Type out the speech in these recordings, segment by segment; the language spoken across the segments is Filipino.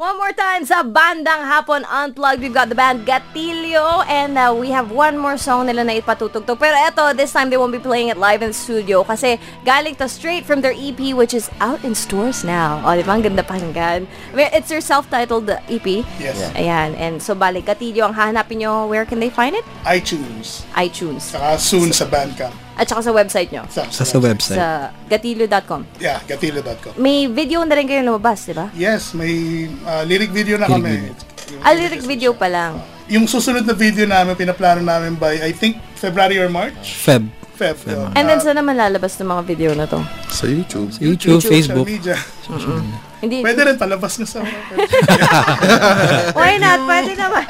One more time sa Bandang Hapon Unplugged, we've got the band Gatilio and uh, we have one more song nila na ipatutugtog. Pero eto, this time they won't be playing it live in the studio kasi galing to straight from their EP which is out in stores now. O, di ba? Ang ganda pakinggan. It's their self-titled EP. Yes. Ayan. And so, balik, Gatilio ang hahanapin nyo. Where can they find it? iTunes. iTunes. Saka soon sa Bandcamp. At saka sa website nyo. Sa, Sa, sa website. Sa gatilio.com. Yeah, gatilo.com. May video na rin kayo lumabas, di ba? Yes, may uh, lyric video na Lyric kami. video. Yung- Ah, lyric video pa lang. Yung susunod na video namin, pinaplano namin by, I think, February or March? Feb. Feb. yun. And then, Uh, saan naman lalabas ng mga video na to? Sa YouTube. Sa YouTube, social Facebook. media. Hindi. Pwede rin palabas na sa Why not? Pwede naman.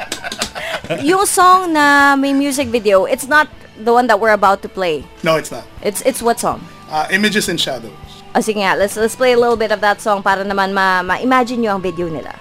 yung song na may music video, it's not the one that we're about to play. No, it's not. It's it's what song? Uh, Images and Shadows. O sige nga, let's, let's play a little bit of that song para naman ma- ma-imagine nyo ang video nila.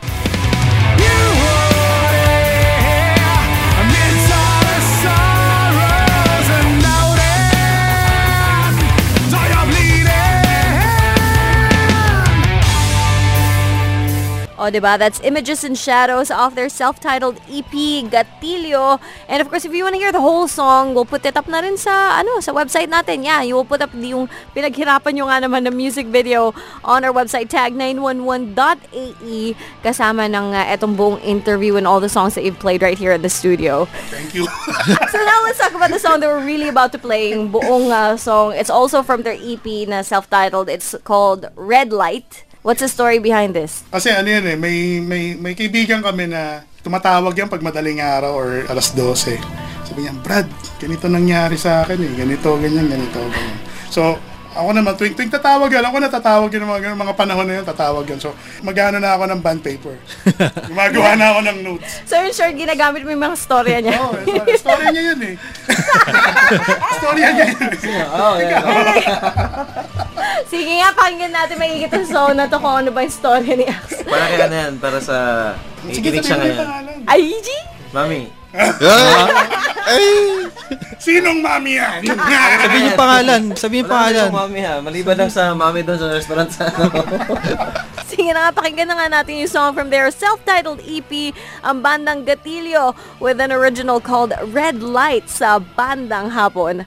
Diba? That's Images and Shadows off their self-titled EP, Gatilio. And of course, if you want to hear the whole song, we'll put it up na rin sa, ano, sa website natin. Yeah, you will put up yung pinaghirapan nyo nga naman ng music video on our website, tag911.ae, kasama ng uh, etong buong interview and all the songs that you've played right here at the studio. Thank you. so now let's talk about the song that we're really about to play, yung buong uh, song. It's also from their EP na self-titled. It's called Red Light. What's the story behind this? Kasi ano yan eh, may, may, may kaibigan kami na tumatawag yan pag madaling araw or alas 12. Sabi niya, Brad, ganito nangyari sa akin eh. Ganito, ganyan, ganito, ganyan. So, ako naman, tuwing, tuwing tatawag yan, ako na tatawag yan, mga, mga panahon na yun, tatawag yan. So, magano na ako ng band paper. Gumagawa na ako ng notes. So in short, ginagamit mo yung mga storya niya. Oo, oh, story, story niya yun eh. story niya yun eh. Sige nga, pakinggan natin maigit ang song na to kung ano ba yung story ni Ax. Para kaya na yan, para sa... Sige, Ikinig siya sabihin mo yung ngayon. pangalan. Ay, G? Mami, Sinong mami yan? Sabihin yung pangalan. Sabihin yung wala pangalan. yung mami ha. Maliban lang sa mami doon sa restaurant sa ano. Sige na nga, pakinggan na nga natin yung song from their self-titled EP, ang bandang Gatilio, with an original called Red Light sa bandang hapon.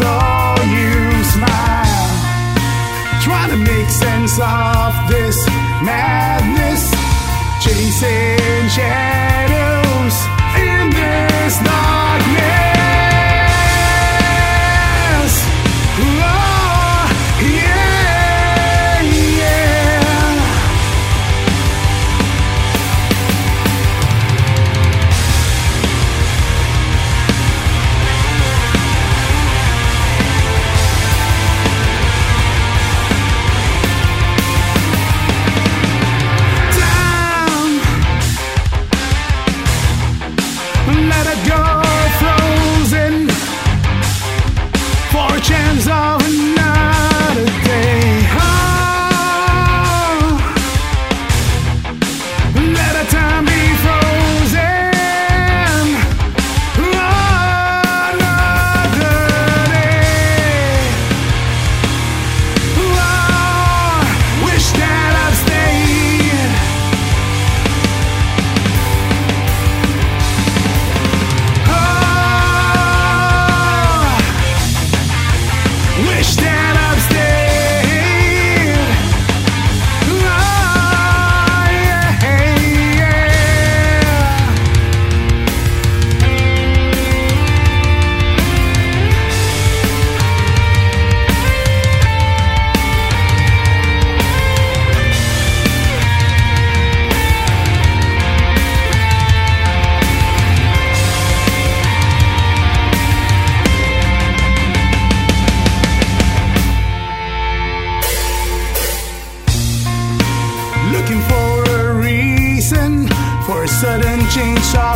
Saw you smile. Trying to make sense of this madness, chasing shadows in this darkness.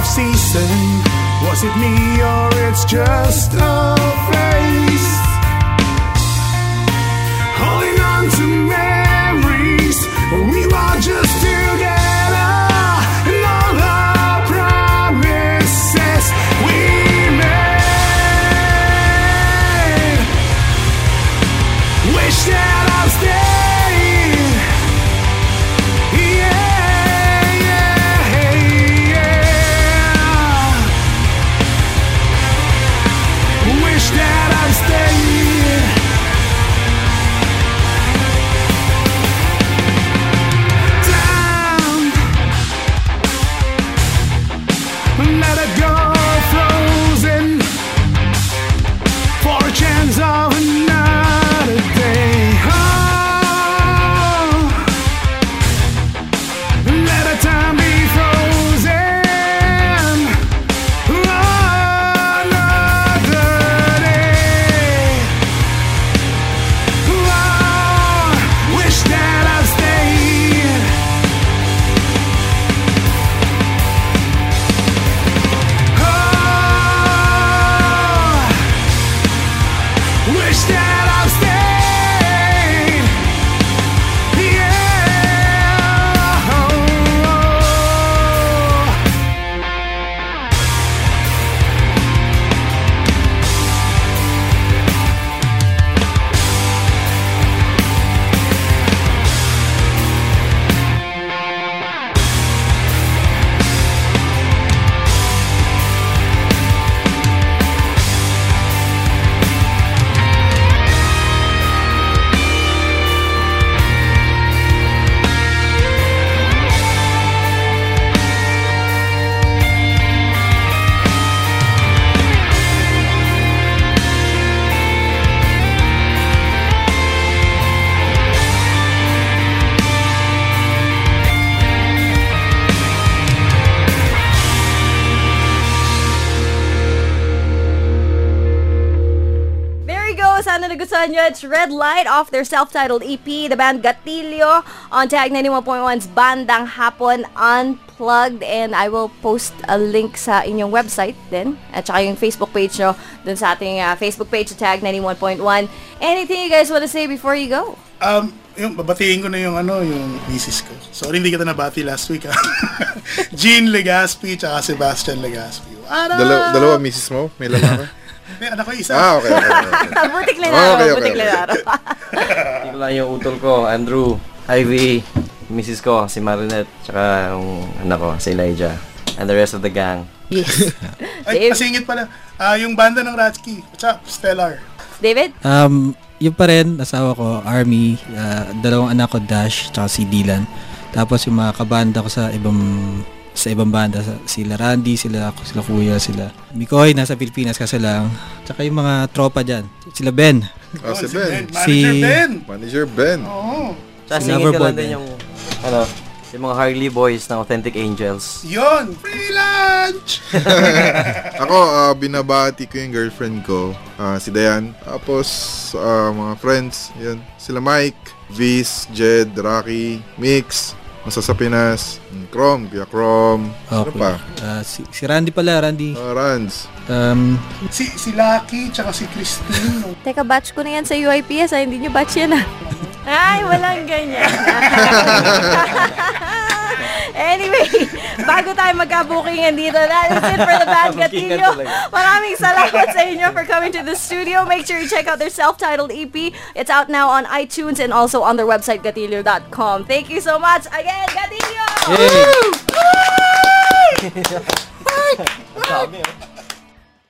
Listen. Was it me or it's just a face? Wish that I Sana nagustuhan nyo. It's Red Light off their self-titled EP, the band Gatilio, on Tag 91.1's Bandang Hapon Unplugged. And I will post a link sa inyong website din. At saka yung Facebook page nyo dun sa ating uh, Facebook page sa Tag 91.1. Anything you guys want to say before you go? Um, yung babatiin ko na yung ano, yung misis ko. Sorry hindi kita nabati last week ha. Jean Legaspi tsaka Sebastian Legaspi. Ano? Dalawa, dalawa misis mo? May lalaki? May anak ko isa. ah, okay, okay. okay. butik lang Okay, araw, okay, butik okay. lang araw. Hindi ko lang yung utol ko, Andrew, Ivy, Mrs. ko, si Marinette, tsaka yung anak ko, si Elijah. And the rest of the gang. yes. Ay, kasingit pala. Ah, yung banda ng Ratski. What's up? Stellar. David? Um, yun pa rin, asawa ko, Army, ah, dalawang anak ko, Dash, tsaka si Dylan. Tapos yung mga kabanda ko sa ibang sa ibang banda, sila Randy, sila sila Kuya, sila Mikoy, nasa Pilipinas kasi lang. Tsaka yung mga tropa dyan, sila Ben. Ah, si Ben. Manager Si- Ben. Manager Ben. Oo. Tsaka Si Loverboy lang din yung, ano, yung mga Harley Boys ng Authentic Angels. Yun. Free lunch! Ako, ah, binabati ko yung girlfriend ko, ah, si Dayan. Tapos, ah, mga friends, yan. Sila Mike, Viz, Jed, Rocky, Mix, Masa sa Pinas, Chrome, Kuya Chrome, ano Okay. pa? Ah, si, si Randy pala, Randy. Ah, Ranz. Um, si, si Lucky tsaka si Christine. Teka, batch ko na yan sa UIPS ah. Hindi nyo batch yan ah. Ay, walang ganyan. anyway, bago tayo magkabukingan dito, that is it for the band Gatillo. Maraming salamat sa inyo for coming to the studio. Make sure you check out their self-titled EP. It's out now on iTunes and also on their website, gatillo.com. Thank you so much. Again, Gatillo! Yay! Woo! Dami, oh.